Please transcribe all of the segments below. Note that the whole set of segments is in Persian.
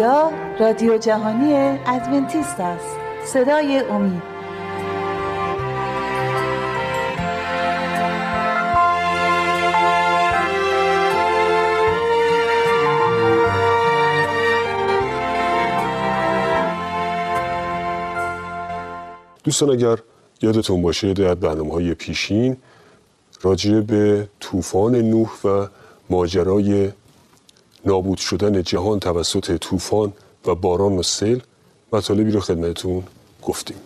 رادیو جهانی ادونتیست است. صدای امید. دوستان اگر یادتون باشه در برنامه های پیشین راجع به طوفان نوح و ماجرای نابود شدن جهان توسط طوفان و باران و سیل مطالبی رو خدمتون گفتیم.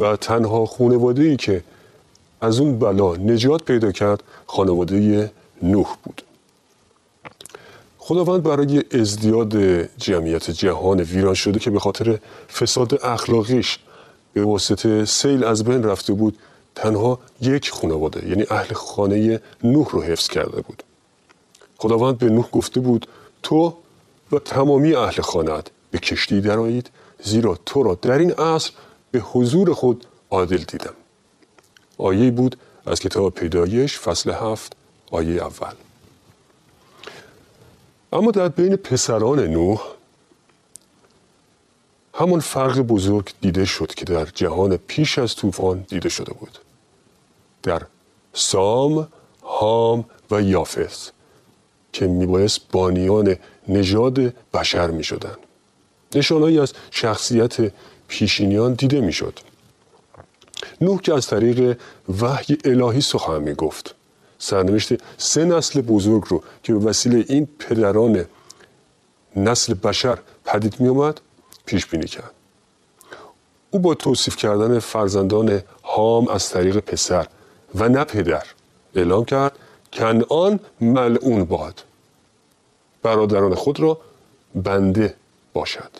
و تنها خانواده ای که از اون بلا نجات پیدا کرد خانواده نوح بود. خداوند برای ازدیاد جمعیت جهان ویران شده که به خاطر فساد اخلاقیش به واسطه سیل از بین رفته بود تنها یک خانواده یعنی اهل خانه نوح رو حفظ کرده بود. خداوند به نوح گفته بود تو و تمامی اهل خانت به کشتی درآیید زیرا تو را در این عصر به حضور خود عادل دیدم. آیه بود از کتاب پیدایش فصل هفت آیه اول. اما در بین پسران نوح همان فرق بزرگ دیده شد که در جهان پیش از طوفان دیده شده بود. در سام، هام و یافس که میبایست بانیان نژاد بشر می شدن. نشانهایی از شخصیت پیشینیان دیده می‌شد. نوح که از طریق وحی الهی سخن می گفت. سرنوشت سه نسل بزرگ رو که به وسیله این پدران نسل بشر پدید می اومد پیش بینی کرد. او با توصیف کردن فرزندان هام از طریق پسر و نه پدر اعلام کرد کنعان ملعون باد. برادران خود را بنده باشد.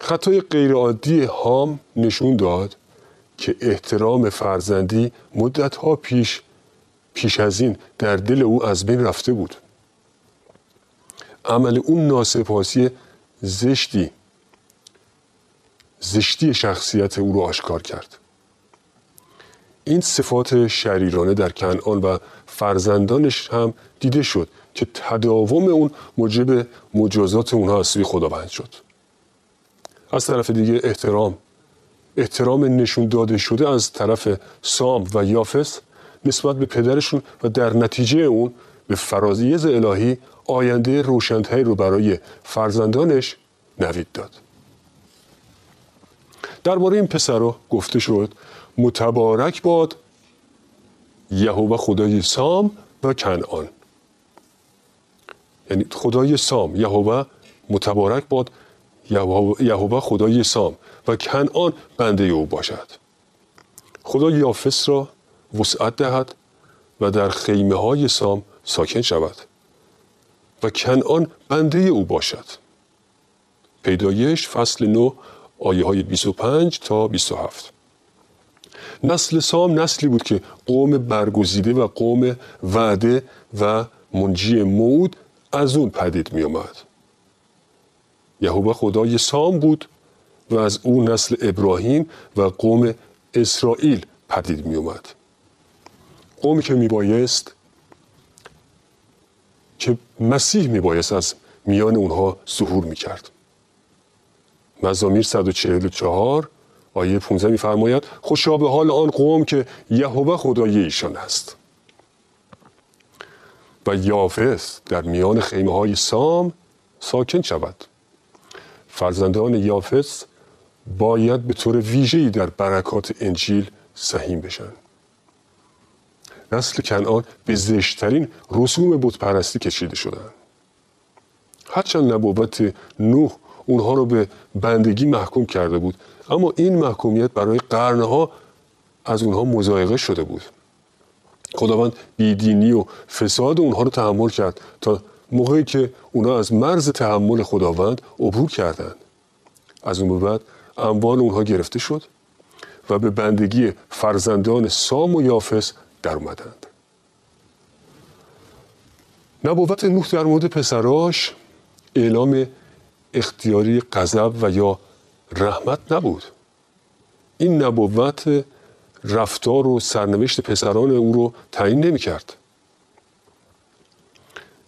خطای غیرعادی هام نشون داد که احترام فرزندی مدتها پیش پیش از این در دل او از بین رفته بود. عمل اون ناسپاسی زشتی زشتی شخصیت او رو آشکار کرد. این صفات شریرانه در کنعان و فرزندانش هم دیده شد که تداوم اون موجب مجازات اونها از سوی خداوند شد. از طرف دیگه احترام. احترام نشون داده شده از طرف سام و یافس نسبت به پدرشون و در نتیجه اون به فرازیز الهی آینده روشنتهی رو برای فرزندانش نوید داد. درباره این پسر گفته شد متبارک باد یهوه خدای سام و کنعان. یعنی خدای سام یهوه متبارک باد یهوه خدای سام و کنعان بنده او باشد. خدا یافس را وسعت دهد و در خیمه های سام ساکن شود و کنعان بنده او باشد. پیدایش فصل 9 آیه های 25 تا 27 نسل سام نسلی بود که قوم برگزیده و قوم وعده و منجی مود از اون پدید می آمد. یهوه خدای سام بود و از او نسل ابراهیم و قوم اسرائیل پدید می اومد. قومی که می بایست که مسیح می بایست از میان اونها ظهور می کرد. مزامیر 144 آیه 15 میفرماید خوشا به حال آن قوم که یهوه خدای ایشان است. و یافس در میان خیمه های سام ساکن شود. فرزندان یافس باید به طور ویژه‌ای در برکات انجیل سهیم بشن. نسل کنعان به زشترین رسوم بتپرستی کشیده شدن هرچند نبوت نوح اونها رو به بندگی محکوم کرده بود اما این محکومیت برای قرنها از اونها مزایقه شده بود. خداوند بیدینی و فساد اونها رو تحمل کرد تا موقعی که اونها از مرز تحمل خداوند عبور کردند. از اون بعد اموال اونها گرفته شد و به بندگی فرزندان سام و یافس در اومدند. نبوت نوح در مورد پسراش اعلام اختیاری غضب و یا رحمت نبود. این نبوت رفتار و سرنوشت پسران او رو تعیین نمی کرد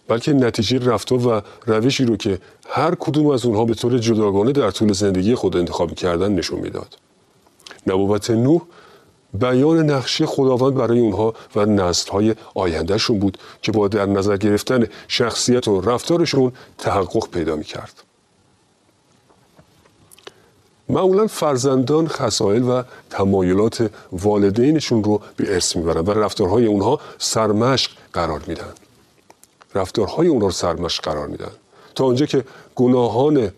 بلکه نتیجه رفتار و روشی رو که هر کدوم از اونها به طور جداگانه در طول زندگی خود انتخاب کردن نشون می‌داد. نبوت نوح بیان نقشه خداوند برای اونها و نسلهای آیندهشون بود که با در نظر گرفتن شخصیت و رفتارشون تحقق پیدا می‌کرد. معمولا فرزندان خصایل و تمایلات والدینشون رو به ارث می‌برن و رفتارهای اونها سرمشق قرار میدن. رفتارهای اونها رو سرمشق قرار میدن. تا آنجا که گناهان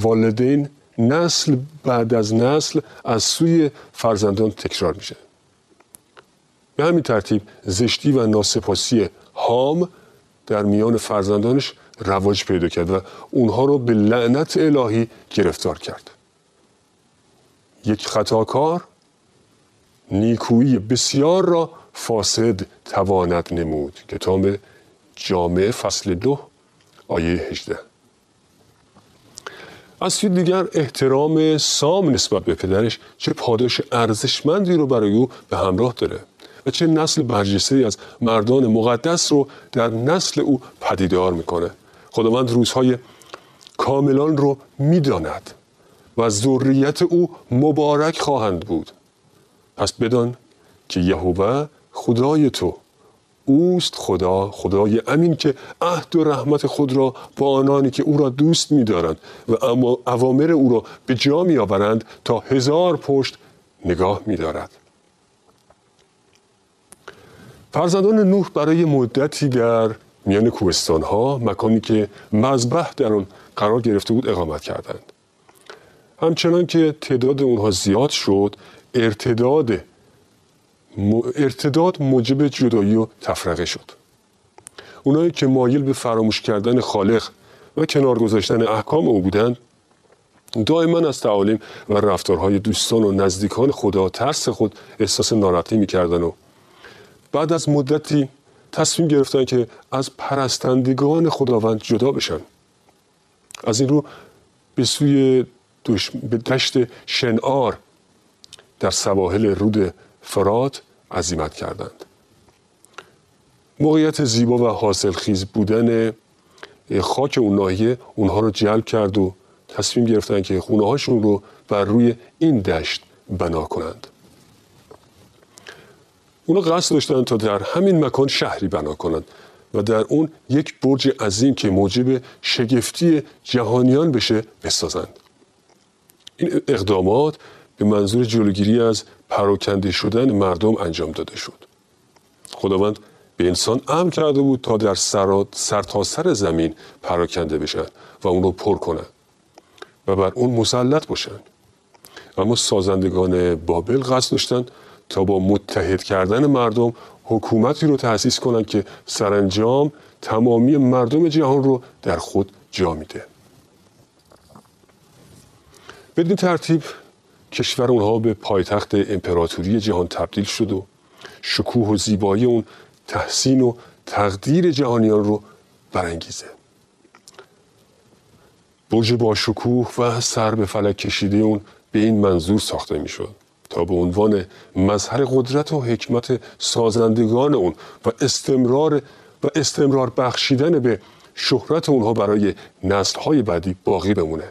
والدین نسل بعد از نسل از سوی فرزندان تکرار میشه. به همین ترتیب زشتی و ناسپاسی هام در میان فرزندانش رواج پیدا کرد و اونها رو به لعنت الهی گرفتار کرد. یک خطاکار نیکویی بسیار را فاسد تواند نمود. کتاب جامعه فصل دو آیه 18 از سوی دیگر احترام سام نسبت به پدرش چه پاداش ارزشمندی رو برای او به همراه داره و چه نسل برجسته از مردان مقدس رو در نسل او پدیدار می‌کنه. خداوند روزهای کاملان رو می‌داند. و ذریت او مبارک خواهند بود. پس بدان که یهوه خدای تو اوست خدا خدای امین که عهد و رحمت خود را با آنانی که او را دوست می‌دارند و اما اوامر او را به جا میآورند تا هزار پشت نگاه می‌دارد. فرزندان نوح برای مدتی در میان کوهستان ها مکانی که مذبح در آن قرار گرفته بود اقامت کردند. همچنان که تعداد اونها زیاد شد ارتداد ارتداد موجب جدایی و تفرقه شد. اونایی که مایل به فراموش کردن خالق و کنار گذاشتن احکام او بودند دائما از تعالیم و رفتارهای دوستان و نزدیکان خدا ترس خود احساس ناراحتی می‌کردن و بعد از مدتی تصمیم گرفتن که از پرستندگان خداوند جدا بشن. از این رو به سوی به دشت شنعار در سواحل رود فرات عزیمت کردند. موقعیت زیبا و حاصلخیز بودن خاک اون ناحیه اونها رو جلب کرد و تصمیم گرفتن که خونه هاشون رو بر روی این دشت بنا کنند. اونا قصد داشتن تا در همین مکان شهری بنا کنند و در اون یک برج عظیم که موجب شگفتی جهانیان بشه بسازند. این اقدامات به منظور جلوگیری از پراکنده شدن مردم انجام داده شد. خداوند به انسان امر کرده بود تا در سرتاسر سر زمین پراکنده بشن و اون رو پر کنن و بر اون مسلط باشن. اما سازندگان بابل قصد داشتن تا با متحد کردن مردم حکومتی رو تأسیس کنند که سرانجام تمامی مردم جهان رو در خود جا میده. بدین ترتیب کشور اونها به پایتخت امپراتوری جهان تبدیل شد و شکوه و زیبایی اون تحسین و تقدیر جهانیان رو برانگیزه. برج با شکوه و سر به فلک کشیده اون به این منظور ساخته می‌شد تا به عنوان مظهر قدرت و حکمت سازندگان اون و استمرار و استمرار بخشیدن به شهرت اونها برای نسلهای بعدی باقی بمونه.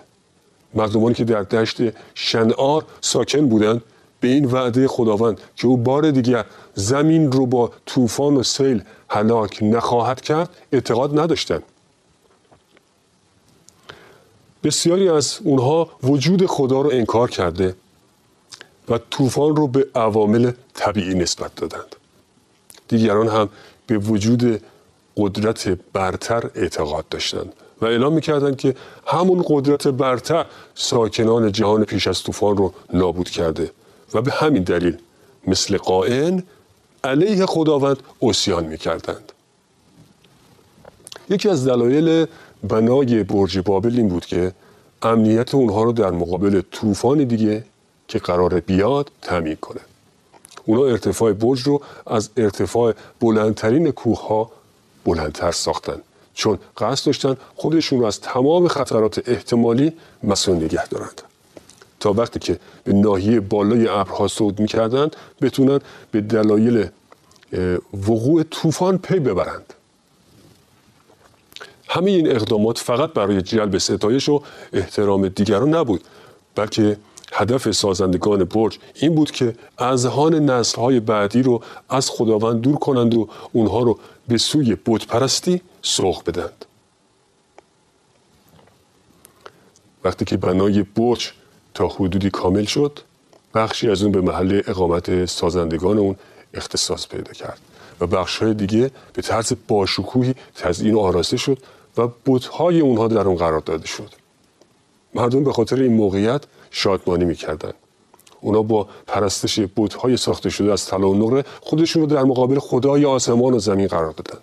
مردمانی که در دشت شنعار ساکن بودند به این وعده خداوند که او بار دیگر زمین رو با طوفان و سیل هلاک نخواهد کرد اعتقاد نداشتند. بسیاری از اونها وجود خدا رو انکار کرده و طوفان رو به عوامل طبیعی نسبت دادند. دیگران هم به وجود قدرت برتر اعتقاد داشتند. و اعلام می‌کردند که همون قدرت برتر ساکنان جهان پیش از طوفان رو نابود کرده و به همین دلیل مثل قائن علیه خداوند اوسیان می‌کردند. یکی از دلایل بنای برج بابل این بود که امنیت اونها رو در مقابل طوفان دیگه که قرار بیاد تامین کنه. اونا ارتفاع برج رو از ارتفاع بلندترین کوه ها بلندتر ساختن. چون قصد داشتن خودشون رو از تمام خطرات احتمالی مسئول نگه دارند. تا وقتی که به ناحیه بالای ابرها صعود می‌کردند بتونن به دلایل وقوع طوفان پی ببرند. همه این اقدامات فقط برای جلب ستایش و احترام دیگران نبود بلکه هدف سازندگان برج این بود که اذهان نسلهای بعدی رو از خداوند دور کنند و اونها رو به سوی بتپرستی سوق بدند وقتی که بنای برج تا حدودی کامل شد بخشی از اون به محل اقامت سازندگان اون اختصاص پیدا کرد و بخش های دیگه به طرز باشکوهی تزیین و آراسته شد و بتهای اونها در اون قرار داده شد. مردم به خاطر این موقعیت شادمانی می‌کردند اونا با پرستش بتهای ساخته شده از طلا و نقره خودشون رو در مقابل خدای آسمان و زمین قرار دادن.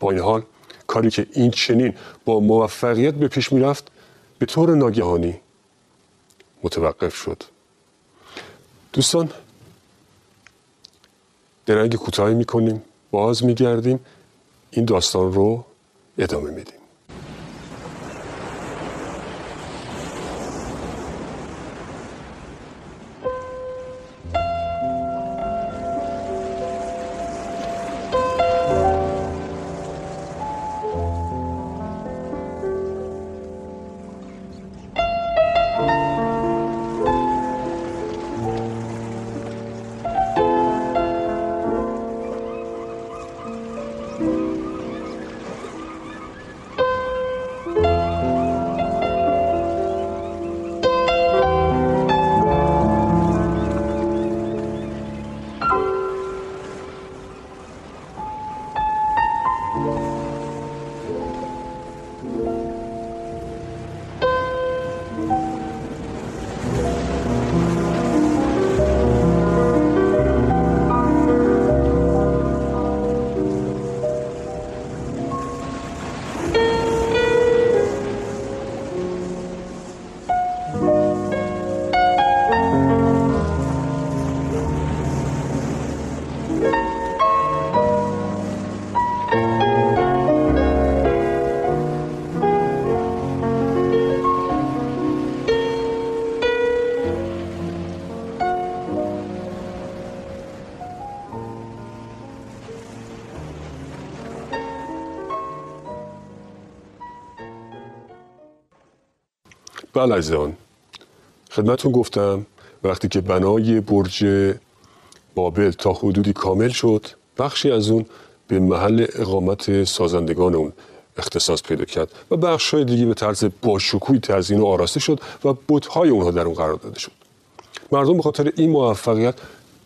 با این حال کاری که این چنین با موفقیت به پیش می‌رفت به طور ناگهانی متوقف شد. دوستان درنگ کوتاهی می‌کنیم باز میگردیم این داستان رو ادامه میدیم. بله عزیزان. خدمتون گفتم وقتی که بنای برج بابل تا حدودی کامل شد بخشی از اون به محل اقامت سازندگان اون اختصاص پیدا کرد و بخش های دیگه به طرز باشکوهی تزیین و آراسته شد و بتهای اونها در اون قرار داده شد. مردم به خاطر این موفقیت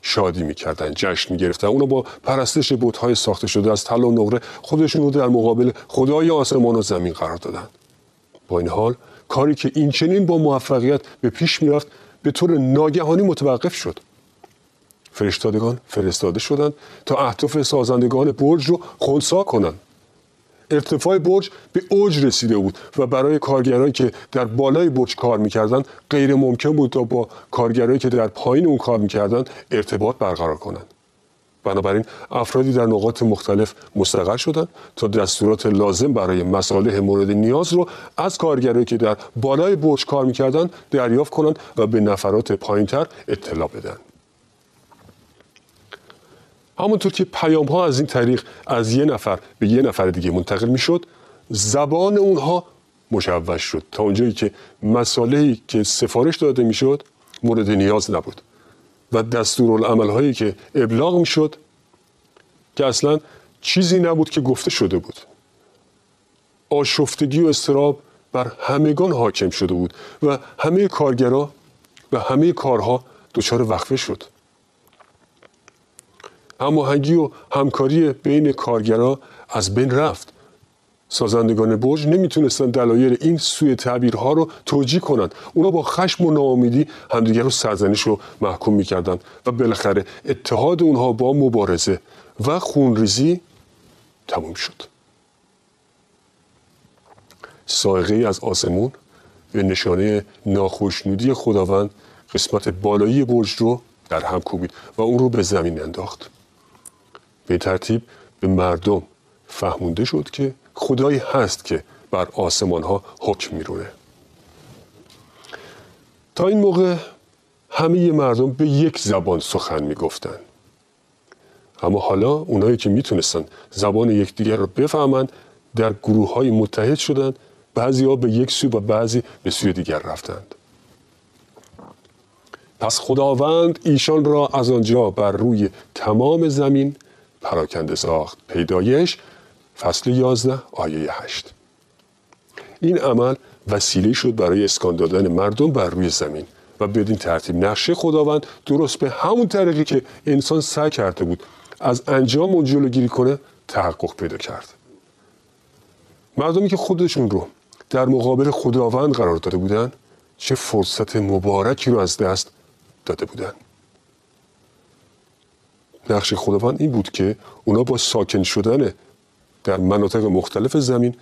شادی می‌کردن جشن می‌گرفتن. اونو با پرستش بتهای ساخته شده از طلا و نقره خودشون رو در مقابل خدای آسمان و زمین قرار دادن. با این حال کاری که این چنین با موفقیت به پیش می‌رفت به طور ناگهانی متوقف شد. فرشتادگان فرستاده شدند تا اهداف سازندگان برج رو خونسا کنند. ارتفاع برج به اوج رسیده بود و برای کارگرانی که در بالای برج کار می‌کردند غیر ممکن بود تا با کارگرایی که در پایین اون کار می‌کردند ارتباط برقرار کنند. بنابراین افرادی در نقاط مختلف مستقر شدند تا دستورات لازم برای مصالح مورد نیاز رو از کارگرایی که در بالای برج کار می‌کردند دریافت کنند و به نفرات پایینتر اطلاع بدن. همونطور که پیام ها از این طریق از یه نفر به یه نفر دیگه منتقل می‌شد زبان اونها مشوش شد تا اونجایی که مسائلی که سفارش داده می‌شد مورد نیاز نبود و دستورالعمل هایی که ابلاغ می‌شد که اصلا چیزی نبود که گفته شده بود. آشفتگی و استراب بر همگان حاکم شده بود و همه کارگرا و همه کارها دچار وقفه شد. هماهنگی و همکاری بین کارگرا از بین رفت. سازندگان برج نمی‌تونستن دلایل این سوی تعبیرها رو توجیه کنند اونا با خشم و ناامیدی همدیگر رو سرزنش رو محکوم می‌کردند و بالاخره اتحاد اونها با مبارزه و خونریزی تموم شد. سائقه از آسمون به نشانه ناخوشنودی خداوند قسمت بالایی برج رو در هم کوبید و اون رو به زمین انداخت. به ترتیب به مردم فهمونده شد که خدایی هست که بر آسمان ها حکم میرونه تا این موقع همه مردم به یک زبان سخن می‌گفتند اما حالا اونایی که می‌تونستن زبان یکدیگر رو بفهمند در گروه های متحد شدند بعضی ها به یک سو و بعضی به سوی دیگر رفتند. پس خداوند ایشان را از آنجا بر روی تمام زمین پراکنده ساخت. پیدایش فصل 11 آیه 8 این عمل وسیله شد برای اسکان دادن مردم بر روی زمین و بدین ترتیب نقشه خداوند درست به همون طریقی که انسان سعی کرده بود از انجام اون جلوگیری کنه تحقق پیدا کرد. مردمی که خودشون رو در مقابل خداوند قرار داده بودند چه فرصت مبارکی رو از دست داده بودند نقش خداوند این بود که اونا با ساکن شدن در مناطق مختلف زمین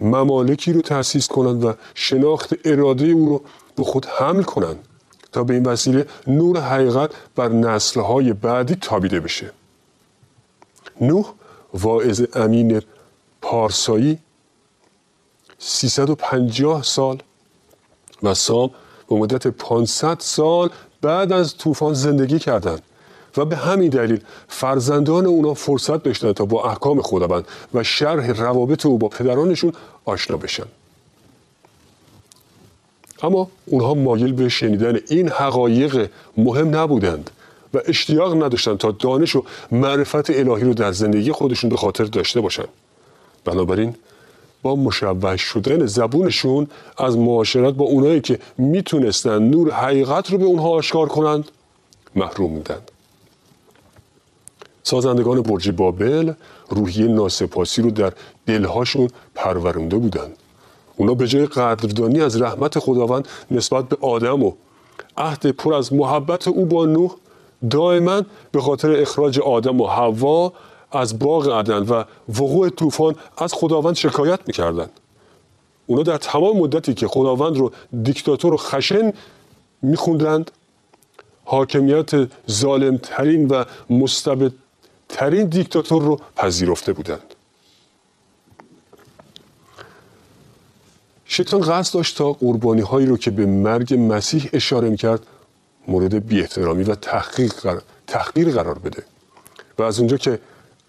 ممالکی رو تأسیس کنند و شناخت اراده او رو به خود حمل کنند تا به این وسیله نور حقیقت بر نسلهای بعدی تابیده بشه. نوح واعظ امین پارسایی 350 سال و سام به مدت 500 سال بعد از طوفان زندگی کردند. و به همین دلیل فرزندان اونا فرصت داشتن تا با احکام خداوند و شرح روابط او با پدرانشون آشنا بشن. اما اونها مایل به شنیدن این حقایق مهم نبودند و اشتیاق نداشتند تا دانش و معرفت الهی رو در زندگی خودشون به خاطر داشته باشند بنابراین با مشوش شدن زبونشون از معاشرت با اونایی که می‌تونستن نور حقیقت رو به اونها آشکار کنند محروم میدند سازندگان برج بابل روحیه ناسپاسی رو در دلهاشون پرورنده بودند اونا به جای قدردانی از رحمت خداوند نسبت به آدم و عهد پر از محبت او با نوح دائما به خاطر اخراج آدم و حوا از باغ عدن و وقوع طوفان از خداوند شکایت می‌کردند اونا در تمام مدتی که خداوند رو دیکتاتور و خشن میخوندند حاکمیت ظالمترین و مستبدترین دیکتاتور رو پذیرفته بودند. شیطان قصد داشت تا قربانی هایی رو که به مرگ مسیح اشاره می‌کرد مورد بی احترامی و تحقیر قرار بده. و از اونجا که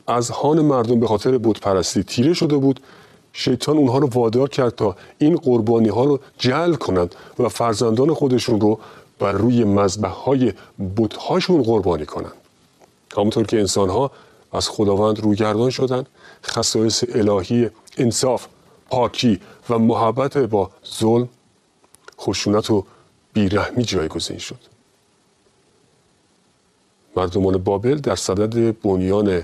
از هان مردم به خاطر پرستی تیره شده بود شیطان اونها رو وادار کرد تا این قربانی ها رو جل کنند و فرزندان خودشون رو بر روی مذبح های بتهاشون قربانی کنند. همونطور که انسان ها از خداوند روگردان شدند خصایص الهی انصاف پاکی و محبت با ظلم خشونت و بیرحمی جایگزین شد. مردمان بابل در صدد بنیان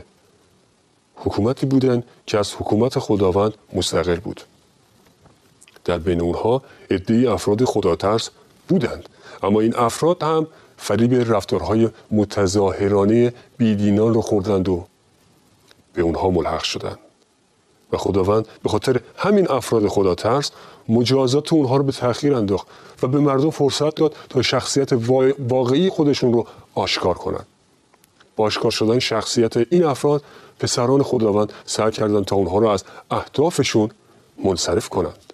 حکومتی بودند که از حکومت خداوند مستقل بود. در بین اونها عدهای افراد خداترس بودند. اما این افراد هم فریب رفتارهای متظاهرانه بیدینان رو خوردند و به اونها ملحق شدند. و خداوند به خاطر همین افراد خدا ترس مجازات اونها رو به تأخیر انداخت و به مردم فرصت داد تا شخصیت واقعی خودشون رو آشکار کنند. با آشکار شدن شخصیت این افراد پسران خداوند سعی کردند تا اونها رو از اهدافشون منصرف کنند.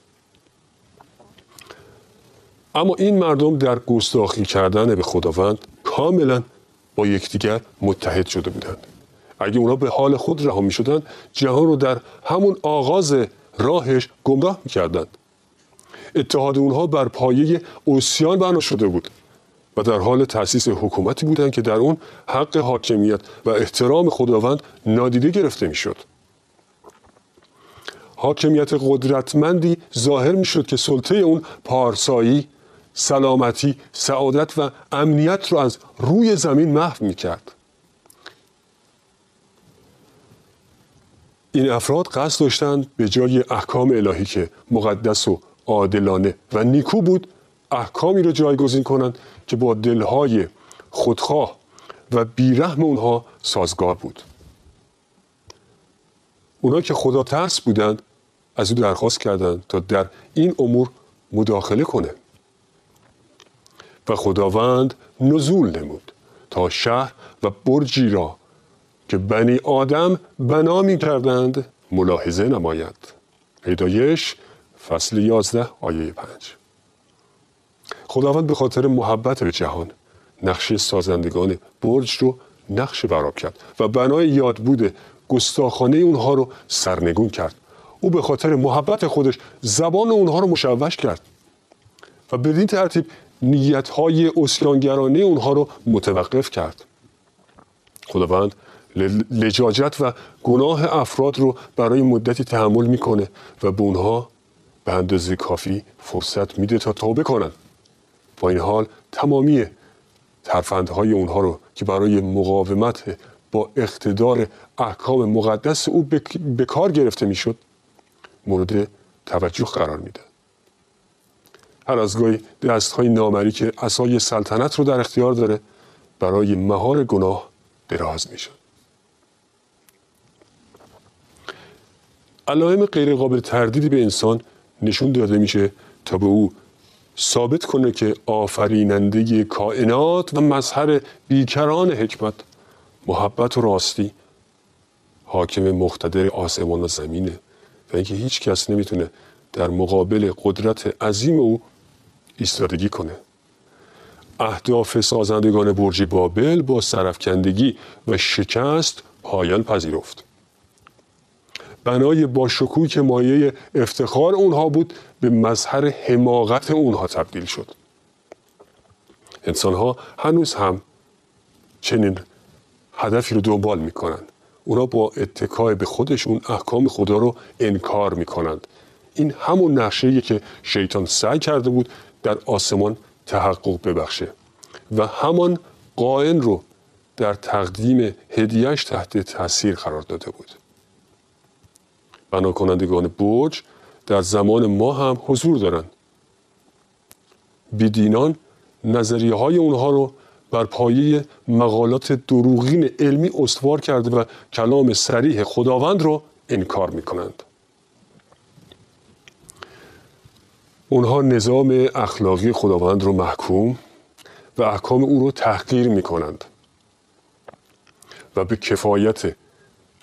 اما این مردم در گستاخی کردن به خداوند کاملا با یکدیگر متحد شده بودند اگه اونا به حال خود رها می جهان رو در همون آغاز راهش گمراه می کردن. اتحاد اونها بر پایه اوسیان بنا شده بود و در حال تأسیس حکومتی بودند که در اون حق حاکمیت و احترام خداوند نادیده گرفته می‌شد. حاکمیت قدرتمندی ظاهر می شد که سلطه اون پارسایی، سلامتی، سعادت و امنیت رو از روی زمین محو می کرد. این افراد قصد داشتند به جای احکام الهی که مقدس و عادلانه و نیکو بود احکامی را جایگزین کنند که با دلهای خودخواه و بیرحم اونها سازگار بود اونا که خدا ترس بودند از او درخواست کردند تا در این امور مداخله کنه و خداوند نزول نمود تا شهر و برجی را که بنی آدم بنا می کردند ملاحظه نماید. پیدایش فصل 11 آیه 5 خداوند به خاطر محبت به جهان نقشه سازندگان برج رو نقش براب کرد و بنای یاد بوده گستاخانه اونها رو سرنگون کرد. او به خاطر محبت خودش زبان اونها رو مشوش کرد و بدین ترتیب نیتهای اسیانگرانه اونها رو متوقف کرد. خداوند لجاجت و گناه افراد رو برای مدتی تحمل می‌کنه و به اونها به اندازه کافی فرصت میده تا توبه کنن. با این حال تمامی ترفندهای اونها رو که برای مقاومت با اقتدار احکام مقدس او به کار گرفته می‌شد مورد توجه قرار میده هر از گاهی دست های نامری که اسای سلطنت رو در اختیار داره برای مهار گناه دراز می‌شد علائم غیر قابل تردیدی به انسان نشون داده میشه تا به او ثابت کنه که آفریننده کائنات و مظهر بیکران حکمت محبت و راستی حاکم مقتدر آسمان و زمینه و اینکه هیچ کس نمی‌تونه در مقابل قدرت عظیم او ایستادگی کنه. اهداف سازندگان برج بابل با سرفکندگی و شکست پایان پذیرفت. بنای با شکوه که مایه افتخار اونها بود به مظهر حماقت اونها تبدیل شد. انسان ها هنوز هم چنین هدفی رو دنبال می‌کنند. اونا با اتکای به خودشون احکام خدا رو انکار می‌کنند. این همون نقشه که شیطان سعی کرده بود در آسمان تحقق ببخشه و همان قائن رو در تقدیم هدیهش تحت تاثیر قرار داده بود بنا کنندگان برج در زمان ما هم حضور دارند بیدینان نظریه های اونها رو بر پایه مقالات دروغین علمی استوار کرده و کلام سریح خداوند رو انکار می کنند. اونها نظام اخلاقی خداوند رو محکوم و احکام او رو تحقیر می کنند و به کفایت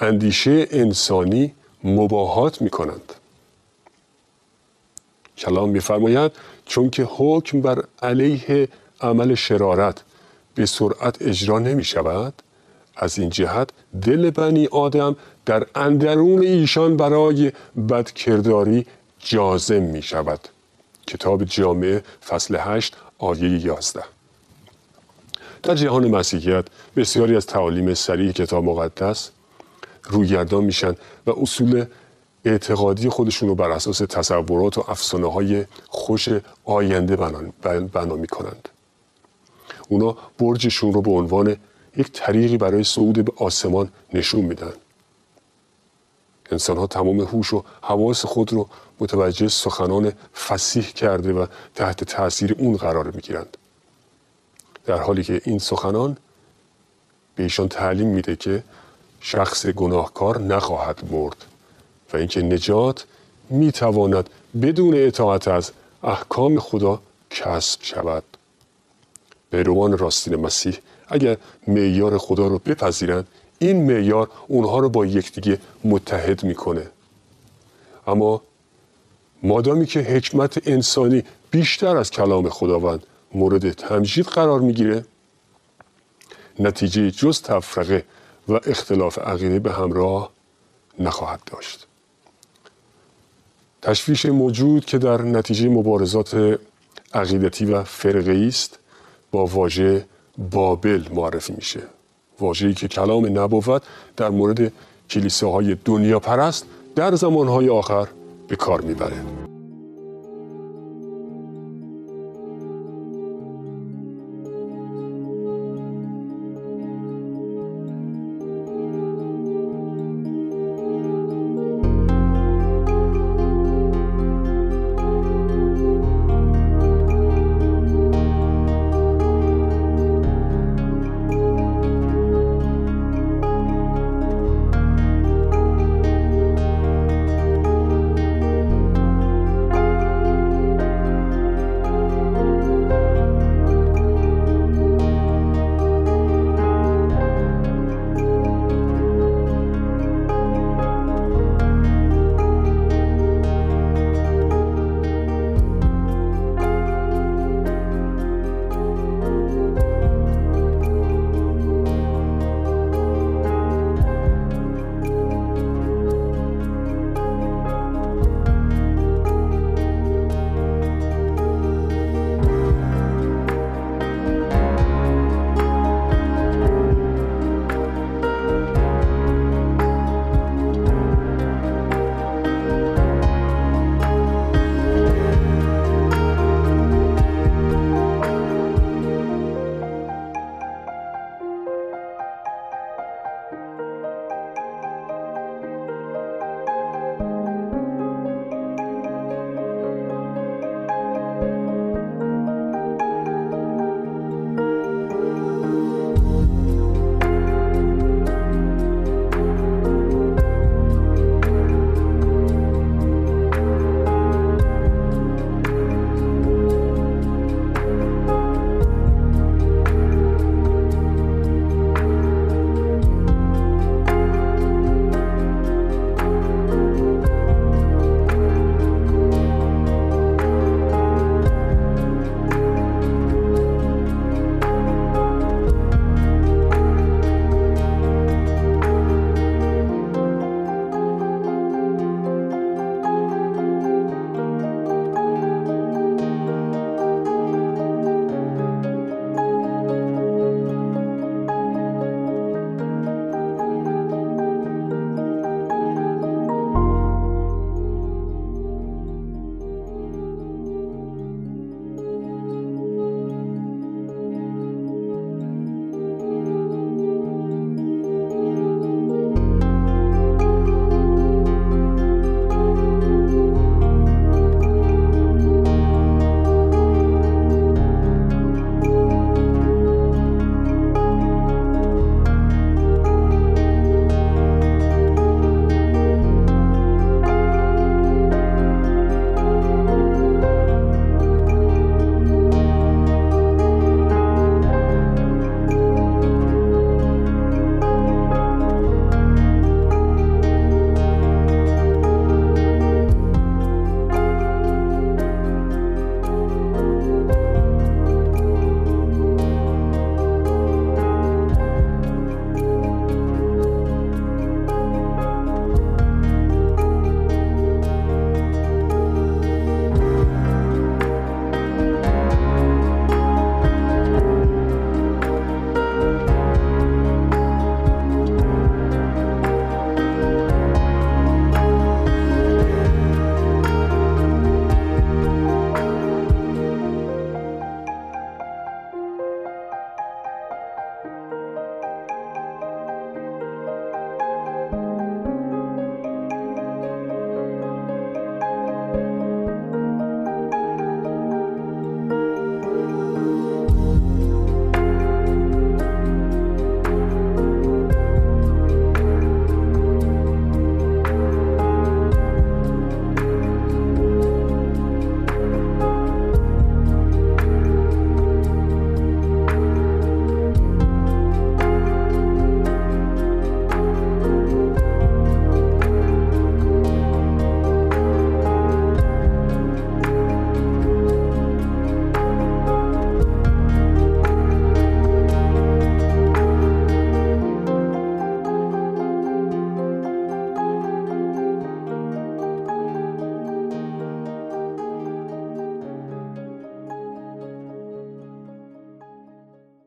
اندیشه انسانی مباهات می کنند. کلام میفرماید چون که حکم بر علیه عمل شرارت به سرعت اجرا نمی شود از این جهت دل بنی آدم در اندرون ایشان برای بدکرداری جازم می شود کتاب جامعه فصل 8 آیه 11 در جهان مسیحیت بسیاری از تعالیم سریع کتاب مقدس رویگردان میشن و اصول اعتقادی خودشون رو بر اساس تصورات و افسانه های خوش آینده بنا می کنند. اونا برجشون رو به عنوان یک طریقی برای صعود به آسمان نشون میدن. انسان ها تمام هوش و حواس خود رو متوجه سخنان فسیح کرده و تحت تاثیر اون قرار می‌گیرند. در حالی که این سخنان به ایشان تعلیم میده که شخص گناهکار نخواهد مرد و اینکه نجات می‌تواند بدون اطاعت از احکام خدا کسب شود پیروان راستین مسیح اگر معیار خدا رو بپذیرند این معیار اونها رو با یکدیگه متحد می‌کنه اما مادامی که حکمت انسانی بیشتر از کلام خداوند مورد تمجید قرار می‌گیره نتیجه جز تفرقه و اختلاف عقیده به همراه نخواهد داشت. تشویش موجود که در نتیجه مبارزات عقیدتی و فرقه است با واژه بابل معرفی میشه. واژه‌ای که کلام نبوت در مورد کلیساهای دنیا پرست در زمانهای آخر به کار می‌بره.